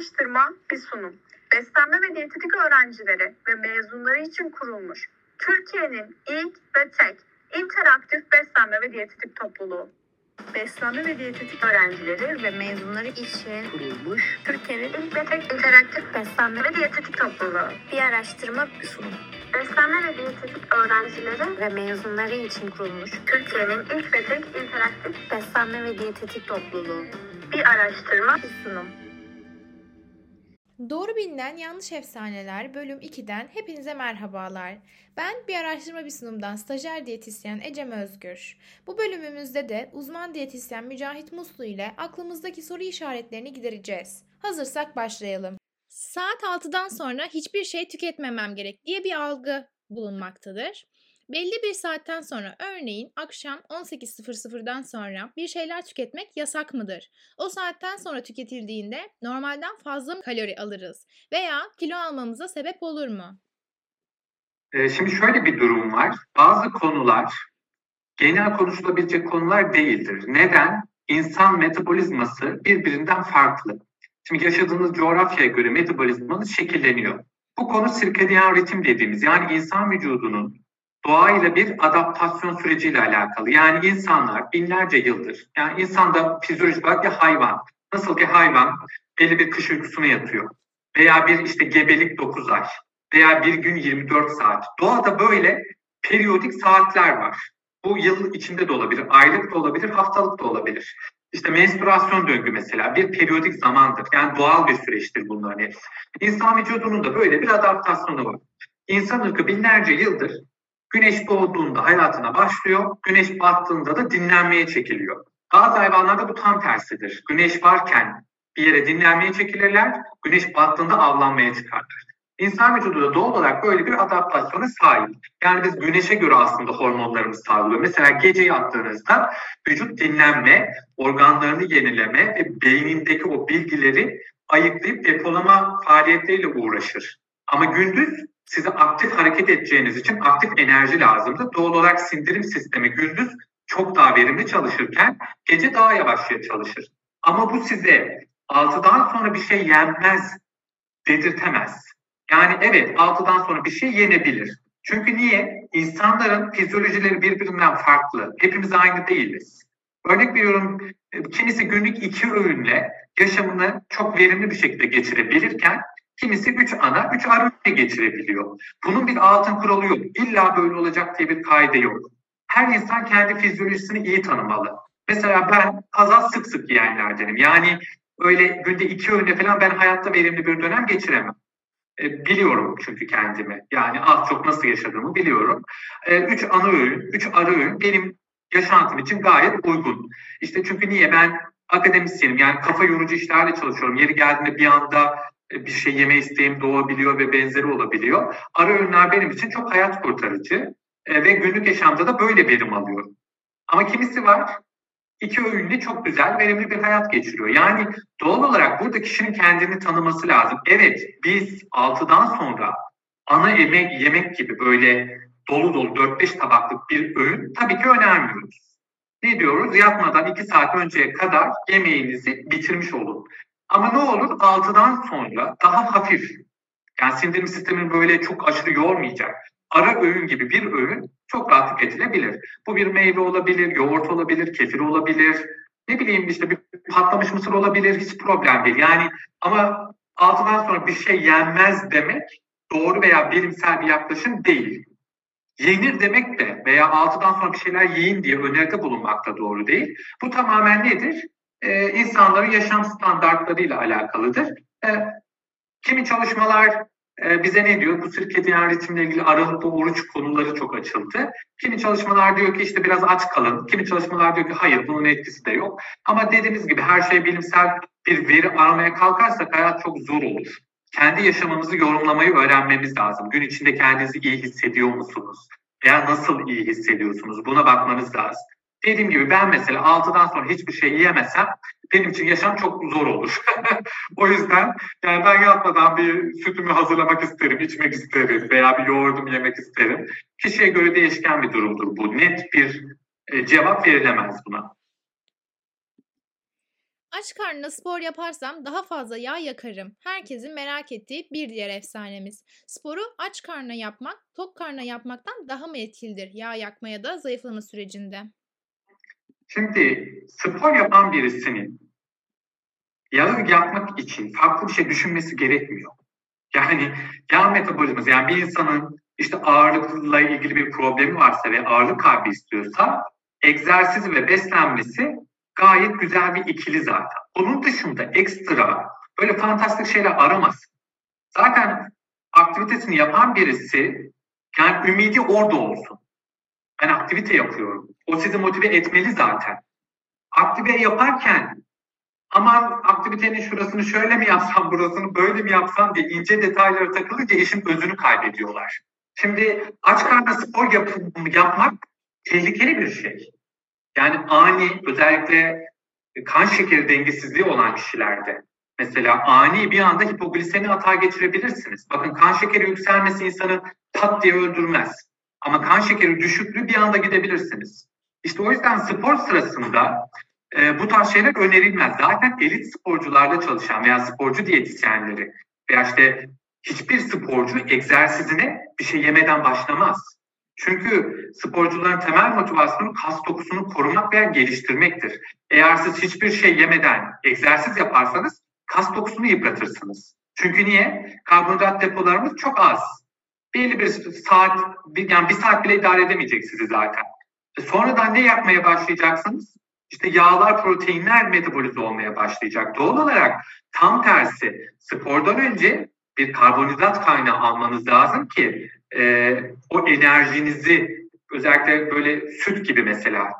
araştırma bir sunum. Beslenme ve diyetetik öğrencileri ve mezunları için kurulmuş Türkiye'nin ilk ve tek interaktif beslenme ve diyetetik topluluğu. Beslenme ve diyetetik öğrencileri ve mezunları için kurulmuş Türkiye'nin ilk ve tek interaktif beslenme ve diyetetik topluluğu. Bir araştırma bir sunum. Beslenme ve diyetetik öğrencileri Ve mezunları için kurulmuş Türkiye'nin ilk ve tek interaktif beslenme ve diyetetik topluluğu. bir araştırma Bir sunum. Doğru bilinen yanlış efsaneler bölüm 2'den hepinize merhabalar. Ben bir araştırma bir sunumdan stajyer diyetisyen Ecem Özgür. Bu bölümümüzde de uzman diyetisyen Mücahit Muslu ile aklımızdaki soru işaretlerini gidereceğiz. Hazırsak başlayalım. Saat 6'dan sonra hiçbir şey tüketmemem gerek diye bir algı bulunmaktadır. Belli bir saatten sonra örneğin akşam 18.00'dan sonra bir şeyler tüketmek yasak mıdır? O saatten sonra tüketildiğinde normalden fazla kalori alırız veya kilo almamıza sebep olur mu? Ee, Şimdi şöyle bir durum var. Bazı konular genel konuşulabilecek konular değildir. Neden? İnsan metabolizması birbirinden farklı. Şimdi yaşadığınız coğrafyaya göre metabolizmanız şekilleniyor. Bu konu sirkadiyen ritim dediğimiz yani insan vücudunun doğayla bir adaptasyon süreciyle alakalı. Yani insanlar binlerce yıldır, yani insan da fizyolojik olarak bir hayvan. Nasıl ki hayvan belli bir kış uykusuna yatıyor veya bir işte gebelik 9 ay veya bir gün 24 saat. Doğada böyle periyodik saatler var. Bu yıl içinde de olabilir, aylık da olabilir, haftalık da olabilir. İşte menstruasyon döngü mesela bir periyodik zamandır. Yani doğal bir süreçtir bunların hepsi. İnsan vücudunun da böyle bir adaptasyonu var. İnsan ırkı binlerce yıldır güneş doğduğunda hayatına başlıyor, güneş battığında da dinlenmeye çekiliyor. Bazı hayvanlarda bu tam tersidir. Güneş varken bir yere dinlenmeye çekilirler, güneş battığında avlanmaya çıkarlar. İnsan vücudu da doğal olarak böyle bir adaptasyona sahip. Yani biz güneşe göre aslında hormonlarımız salgılıyor. Mesela gece yattığınızda vücut dinlenme, organlarını yenileme ve beynindeki o bilgileri ayıklayıp depolama faaliyetleriyle uğraşır. Ama gündüz size aktif hareket edeceğiniz için aktif enerji lazımdır. Doğal olarak sindirim sistemi gündüz çok daha verimli çalışırken gece daha yavaş çalışır. Ama bu size 6'dan sonra bir şey yenmez dedirtemez. Yani evet 6'dan sonra bir şey yenebilir. Çünkü niye? İnsanların fizyolojileri birbirinden farklı. Hepimiz aynı değiliz. Örnek veriyorum kimisi günlük iki öğünle yaşamını çok verimli bir şekilde geçirebilirken kimisi üç ana, üç ara öğünle geçirebiliyor. Bunun bir altın kuralı yok. İlla böyle olacak diye bir kaide yok. Her insan kendi fizyolojisini iyi tanımalı. Mesela ben az az sık sık yiyenlerdenim. Yani öyle günde iki öğünde falan ben hayatta verimli bir dönem geçiremem. E, biliyorum çünkü kendimi. Yani az çok nasıl yaşadığımı biliyorum. E, üç ana öğün, üç ara öğün benim yaşantım için gayet uygun. İşte çünkü niye ben akademisyenim yani kafa yorucu işlerle çalışıyorum. Yeri geldiğinde bir anda bir şey yeme isteğim doğabiliyor ve benzeri olabiliyor. Ara öğünler benim için çok hayat kurtarıcı e, ve günlük yaşamda da böyle verim alıyorum. Ama kimisi var iki öğünle çok güzel, verimli bir hayat geçiriyor. Yani doğal olarak burada kişinin kendini tanıması lazım. Evet biz 6'dan sonra ana yemek, yemek gibi böyle dolu dolu 4-5 tabaklık bir öğün tabii ki önermiyoruz. Ne diyoruz? Yatmadan 2 saat önceye kadar yemeğinizi bitirmiş olun. Ama ne olur 6'dan sonra daha hafif yani sindirim sistemini böyle çok aşırı yormayacak ara öğün gibi bir öğün çok rahat tüketilebilir. Bu bir meyve olabilir, yoğurt olabilir, kefir olabilir, ne bileyim işte bir patlamış mısır olabilir, hiç problem değil. Yani ama altıdan sonra bir şey yenmez demek doğru veya bilimsel bir yaklaşım değil. Yenir demek de veya altıdan sonra bir şeyler yiyin diye öneride bulunmak da doğru değil. Bu tamamen nedir? Ee, insanların yaşam standartlarıyla alakalıdır. Ee, kimi çalışmalar e, bize ne diyor? Bu sirkediyen ritimle ilgili aralıklı oruç konuları çok açıldı. Kimi çalışmalar diyor ki işte biraz aç kalın. Kimi çalışmalar diyor ki hayır bunun etkisi de yok. Ama dediğimiz gibi her şey bilimsel bir veri aramaya kalkarsak hayat çok zor olur. Kendi yaşamımızı yorumlamayı öğrenmemiz lazım. Gün içinde kendinizi iyi hissediyor musunuz? Veya nasıl iyi hissediyorsunuz? Buna bakmanız lazım. Dediğim gibi ben mesela 6'dan sonra hiçbir şey yiyemesem benim için yaşam çok zor olur. o yüzden yani ben yatmadan bir sütümü hazırlamak isterim, içmek isterim veya bir yoğurdumu yemek isterim. Kişiye göre değişken bir durumdur bu. Net bir e, cevap verilemez buna. Aç karnına spor yaparsam daha fazla yağ yakarım. Herkesin merak ettiği bir diğer efsanemiz. Sporu aç karnına yapmak, tok karnına yapmaktan daha mı etkilidir yağ yakmaya da zayıflama sürecinde? Şimdi spor yapan birisinin yağı yakmak için farklı bir şey düşünmesi gerekmiyor. Yani yağ metabolizması yani bir insanın işte ağırlıkla ilgili bir problemi varsa ve ağırlık kaybı istiyorsa egzersiz ve beslenmesi gayet güzel bir ikili zaten. Onun dışında ekstra böyle fantastik şeyler aramasın. Zaten aktivitesini yapan birisi yani ümidi orada olsun. Ben aktivite yapıyorum. O sizi motive etmeli zaten. Aktive yaparken aman aktivitenin şurasını şöyle mi yapsam, burasını böyle mi yapsam diye ince detaylara takılınca işin özünü kaybediyorlar. Şimdi aç karnına spor yap yapmak tehlikeli bir şey. Yani ani özellikle kan şekeri dengesizliği olan kişilerde mesela ani bir anda hipoglisemi hata geçirebilirsiniz. Bakın kan şekeri yükselmesi insanı pat diye öldürmez. Ama kan şekeri düşüklüğü bir anda gidebilirsiniz. İşte o yüzden spor sırasında e, bu tarz şeyler önerilmez. Zaten elit sporcularla çalışan veya sporcu diyetisyenleri veya işte hiçbir sporcu egzersizine bir şey yemeden başlamaz. Çünkü sporcuların temel motivasyonu kas dokusunu korumak veya geliştirmektir. Eğer siz hiçbir şey yemeden egzersiz yaparsanız kas dokusunu yıpratırsınız. Çünkü niye? Karbonhidrat depolarımız çok az. Belli bir saat, yani bir saat bile idare edemeyecek sizi zaten. Sonradan ne yapmaya başlayacaksınız? İşte yağlar, proteinler metabolize olmaya başlayacak. Doğal olarak tam tersi spordan önce bir karbonhidrat kaynağı almanız lazım ki e, o enerjinizi özellikle böyle süt gibi mesela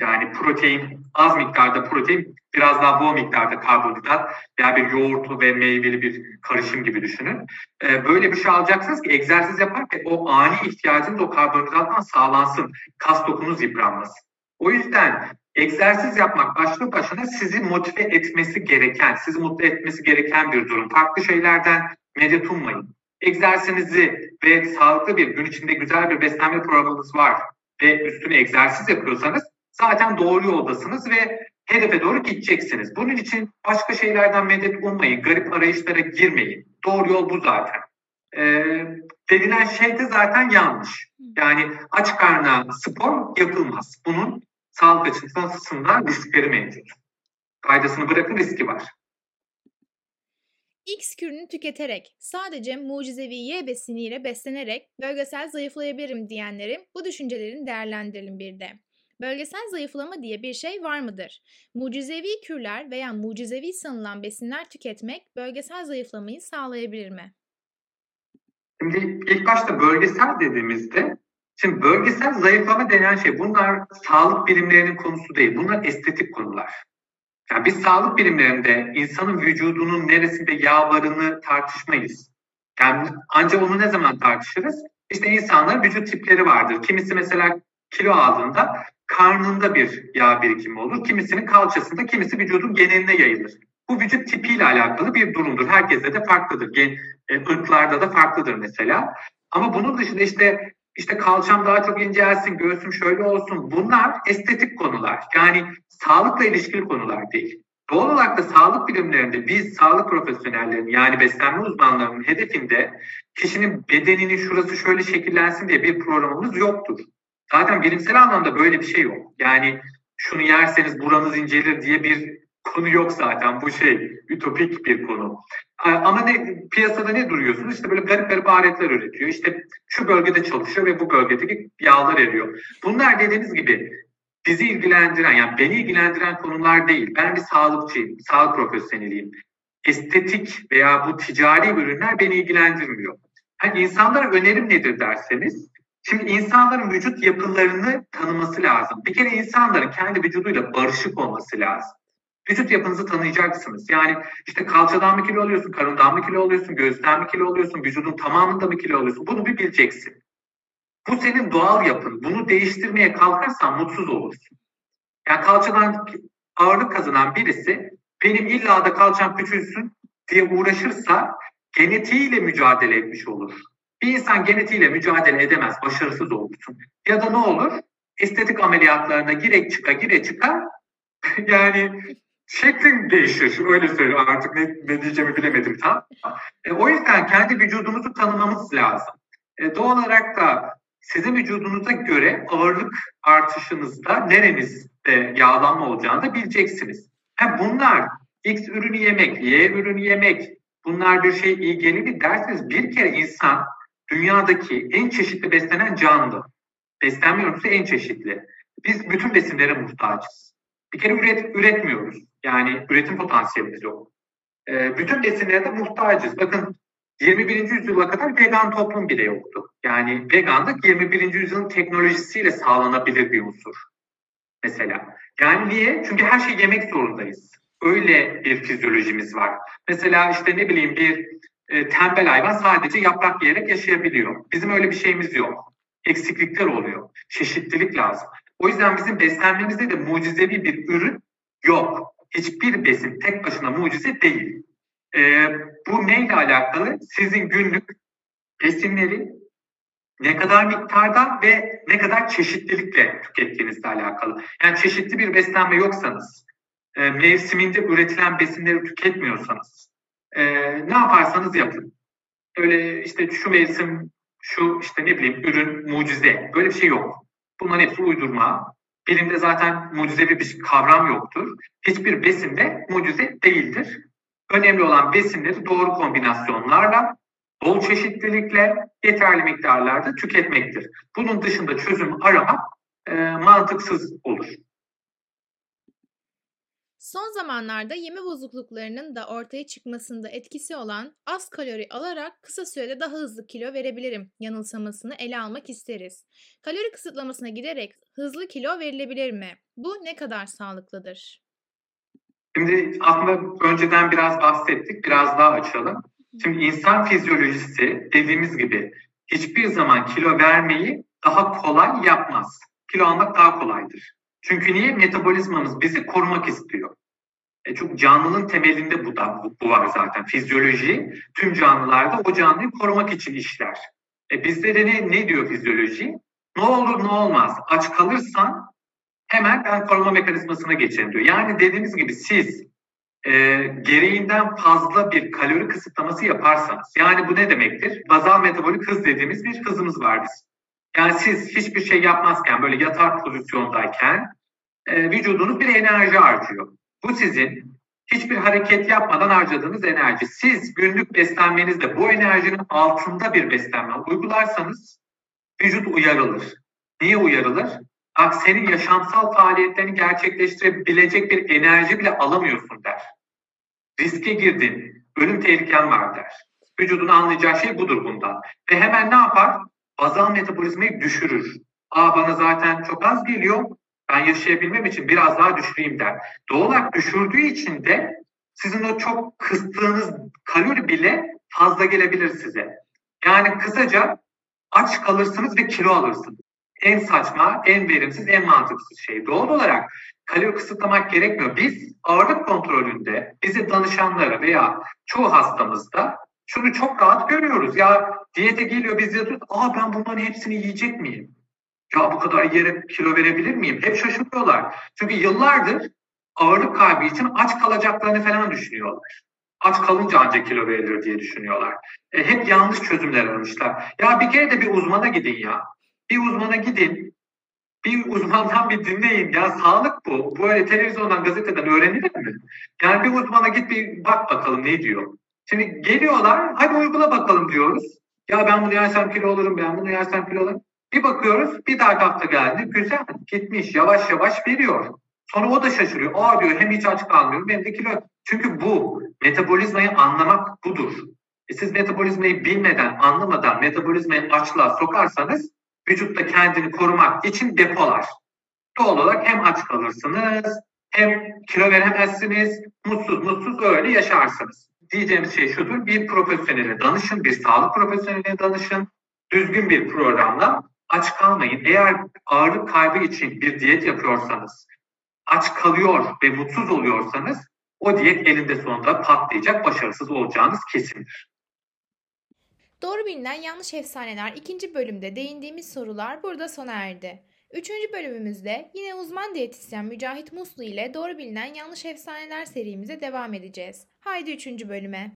yani protein az miktarda protein biraz daha bol miktarda karbonhidrat veya bir yoğurtlu ve meyveli bir karışım gibi düşünün. E, böyle bir şey alacaksınız ki egzersiz yaparken o ani ihtiyacınız o karbonhidrattan sağlansın. Kas dokunuz yıpranmasın. O yüzden egzersiz yapmak başlı başına sizi motive etmesi gereken, sizi mutlu etmesi gereken bir durum. Farklı şeylerden medet ummayın. Egzersizinizi ve sağlıklı bir gün içinde güzel bir beslenme programınız var ve üstüne egzersiz yapıyorsanız zaten doğru yoldasınız ve hedefe doğru gideceksiniz. Bunun için başka şeylerden medet ummayın, garip arayışlara girmeyin. Doğru yol bu zaten. Ee, denilen şey de zaten yanlış. Yani aç karnına spor yapılmaz. Bunun sağlık açısından riskleri mevcut. Faydasını bırakın riski var. X kürünü tüketerek sadece mucizevi Y besiniyle beslenerek bölgesel zayıflayabilirim diyenlerin bu düşüncelerini değerlendirelim bir de. Bölgesel zayıflama diye bir şey var mıdır? Mucizevi kürler veya mucizevi sanılan besinler tüketmek bölgesel zayıflamayı sağlayabilir mi? Şimdi ilk başta bölgesel dediğimizde Şimdi bölgesel zayıflama denen şey bunlar sağlık bilimlerinin konusu değil. Bunlar estetik konular. Yani biz sağlık bilimlerinde insanın vücudunun neresinde yağ varını tartışmayız. Yani ancak onu ne zaman tartışırız? İşte insanların vücut tipleri vardır. Kimisi mesela kilo aldığında karnında bir yağ birikimi olur. Kimisinin kalçasında, kimisi vücudun geneline yayılır. Bu vücut tipiyle alakalı bir durumdur. Herkeste de farklıdır. Gen, e, ırklarda da farklıdır mesela. Ama bunun dışında işte işte kalçam daha çok incelsin, göğsüm şöyle olsun. Bunlar estetik konular. Yani sağlıkla ilişkili konular değil. Doğal olarak da sağlık bilimlerinde biz sağlık profesyonellerinin yani beslenme uzmanlarının hedefinde kişinin bedeninin şurası şöyle şekillensin diye bir programımız yoktur. Zaten bilimsel anlamda böyle bir şey yok. Yani şunu yerseniz buranız incelir diye bir konu yok zaten. Bu şey ütopik bir konu. Ama ne piyasada ne duruyorsunuz? İşte böyle garip garip aletler üretiyor. İşte şu bölgede çalışıyor ve bu bölgedeki yağlar eriyor. Bunlar dediğiniz gibi bizi ilgilendiren yani beni ilgilendiren konular değil. Ben bir sağlıkçıyım, sağlık profesyoneliyim. Estetik veya bu ticari ürünler beni ilgilendirmiyor. Hani insanlara önerim nedir derseniz, şimdi insanların vücut yapılarını tanıması lazım. Bir kere insanların kendi vücuduyla barışık olması lazım. Vücut yapınızı tanıyacaksınız. Yani işte kalçadan mı kilo alıyorsun, karından mı kilo alıyorsun, göğüsten mi kilo alıyorsun, vücudun tamamında mı kilo alıyorsun? Bunu bir bileceksin. Bu senin doğal yapın. Bunu değiştirmeye kalkarsan mutsuz olursun. Yani kalçadan ağırlık kazanan birisi benim illa da kalçam küçülsün diye uğraşırsa genetiğiyle mücadele etmiş olur. Bir insan genetiğiyle mücadele edemez, başarısız olursun. Ya da ne olur? Estetik ameliyatlarına gire çıka gire çıka yani şeklin değişir. Öyle söyleyeyim artık ne, ne diyeceğimi bilemedim tam. E, o yüzden kendi vücudumuzu tanımamız lazım. E, doğal olarak da sizin vücudunuza göre ağırlık artışınızda nerenizde yağlanma olacağını da bileceksiniz. Ha, bunlar X ürünü yemek, Y ürünü yemek, bunlar bir şey iyi gelir mi derseniz bir kere insan dünyadaki en çeşitli beslenen canlı. Beslenme örüntüsü en çeşitli. Biz bütün besinlere muhtacız. Bir kere üret, üretmiyoruz. Yani üretim potansiyelimiz yok. E, bütün besinlere de muhtacız. Bakın 21. yüzyıla kadar vegan toplum bile yoktu. Yani veganlık 21. yüzyılın teknolojisiyle sağlanabilir bir unsur. Mesela. Yani niye? Çünkü her şeyi yemek zorundayız. Öyle bir fizyolojimiz var. Mesela işte ne bileyim bir e, tembel hayvan sadece yaprak yiyerek yaşayabiliyor. Bizim öyle bir şeyimiz yok. Eksiklikler oluyor. Çeşitlilik lazım. O yüzden bizim beslenmemizde de mucizevi bir ürün yok. Hiçbir besin tek başına mucize değil. Ee, bu neyle alakalı? Sizin günlük besinleri ne kadar miktarda ve ne kadar çeşitlilikle tükettiğinizle alakalı. Yani çeşitli bir beslenme yoksanız, e, mevsiminde üretilen besinleri tüketmiyorsanız, e, ne yaparsanız yapın. Öyle işte şu mevsim, şu işte ne bileyim ürün mucize. Böyle bir şey yok. Bunların hepsi uydurma. Bilimde zaten mucizevi bir kavram yoktur. Hiçbir besin de mucize değildir. Önemli olan besinleri doğru kombinasyonlarla, bol çeşitlilikle, yeterli miktarlarda tüketmektir. Bunun dışında çözüm aramak e, mantıksız olur. Son zamanlarda yeme bozukluklarının da ortaya çıkmasında etkisi olan az kalori alarak kısa sürede daha hızlı kilo verebilirim yanılsamasını ele almak isteriz. Kalori kısıtlamasına giderek hızlı kilo verilebilir mi? Bu ne kadar sağlıklıdır? Şimdi aslında önceden biraz bahsettik, biraz daha açalım. Şimdi insan fizyolojisi dediğimiz gibi hiçbir zaman kilo vermeyi daha kolay yapmaz. Kilo almak daha kolaydır. Çünkü niye? Metabolizmamız bizi korumak istiyor. E çok canlının temelinde bu da bu, bu var zaten. Fizyoloji tüm canlılarda o canlıyı korumak için işler. E bizde de ne, ne diyor fizyoloji? Ne olur ne olmaz. Aç kalırsan hemen ben koruma mekanizmasına geçerim diyor. Yani dediğimiz gibi siz e, gereğinden fazla bir kalori kısıtlaması yaparsanız yani bu ne demektir? Bazal metabolik hız dediğimiz bir hızımız var biz. Yani siz hiçbir şey yapmazken böyle yatar pozisyondayken e, vücudunuz bir enerji harcıyor. Bu sizin hiçbir hareket yapmadan harcadığınız enerji. Siz günlük beslenmenizde bu enerjinin altında bir beslenme uygularsanız vücut uyarılır. Niye uyarılır? Bak senin yaşamsal faaliyetlerini gerçekleştirebilecek bir enerji bile alamıyorsun der. Riske girdin, ölüm tehliken var der. Vücudun anlayacağı şey budur bundan. Ve hemen ne yapar? Bazal metabolizmayı düşürür. Aa bana zaten çok az geliyor, ben yaşayabilmem için biraz daha düşüreyim der. Doğal olarak düşürdüğü için de sizin o çok kıstığınız kalori bile fazla gelebilir size. Yani kısaca aç kalırsınız ve kilo alırsınız. En saçma, en verimsiz, en mantıksız şey. Doğal olarak kalori kısıtlamak gerekmiyor. Biz ağırlık kontrolünde bizi danışanlara veya çoğu hastamızda şunu çok rahat görüyoruz. Ya diyete geliyor biz yatıyoruz. Aa ben bunların hepsini yiyecek miyim? Ya bu kadar yiyerek kilo verebilir miyim? Hep şaşırıyorlar. Çünkü yıllardır ağırlık kaybı için aç kalacaklarını falan düşünüyorlar. Aç kalınca ancak kilo verilir diye düşünüyorlar. E, hep yanlış çözümler aramışlar. Ya bir kere de bir uzmana gidin ya. Bir uzmana gidin. Bir uzmandan bir dinleyin. Ya sağlık bu. Böyle televizyondan, gazeteden öğrenilir mi? Yani bir uzmana git bir bak bakalım ne diyor. Şimdi geliyorlar, hadi uygula bakalım diyoruz. Ya ben bunu yersem kilo olurum, ben bunu yersem kilo olurum. Bir bakıyoruz bir daha hafta geldi. Güzel gitmiş yavaş yavaş veriyor. Sonra o da şaşırıyor. Aa diyor hem hiç aç kalmıyorum hem de kilo. Çünkü bu metabolizmayı anlamak budur. E siz metabolizmayı bilmeden, anlamadan metabolizmayı açlığa sokarsanız vücutta kendini korumak için depolar. Doğal olarak hem aç kalırsınız hem kilo veremezsiniz. Mutsuz mutsuz öyle yaşarsınız. Diyeceğimiz şey şudur. Bir profesyonele danışın, bir sağlık profesyoneline danışın. Düzgün bir programla aç kalmayın. Eğer ağırlık kaybı için bir diyet yapıyorsanız, aç kalıyor ve mutsuz oluyorsanız o diyet elinde sonunda patlayacak, başarısız olacağınız kesindir. Doğru bilinen yanlış efsaneler ikinci bölümde değindiğimiz sorular burada sona erdi. Üçüncü bölümümüzde yine uzman diyetisyen Mücahit Muslu ile doğru bilinen yanlış efsaneler serimize devam edeceğiz. Haydi üçüncü bölüme.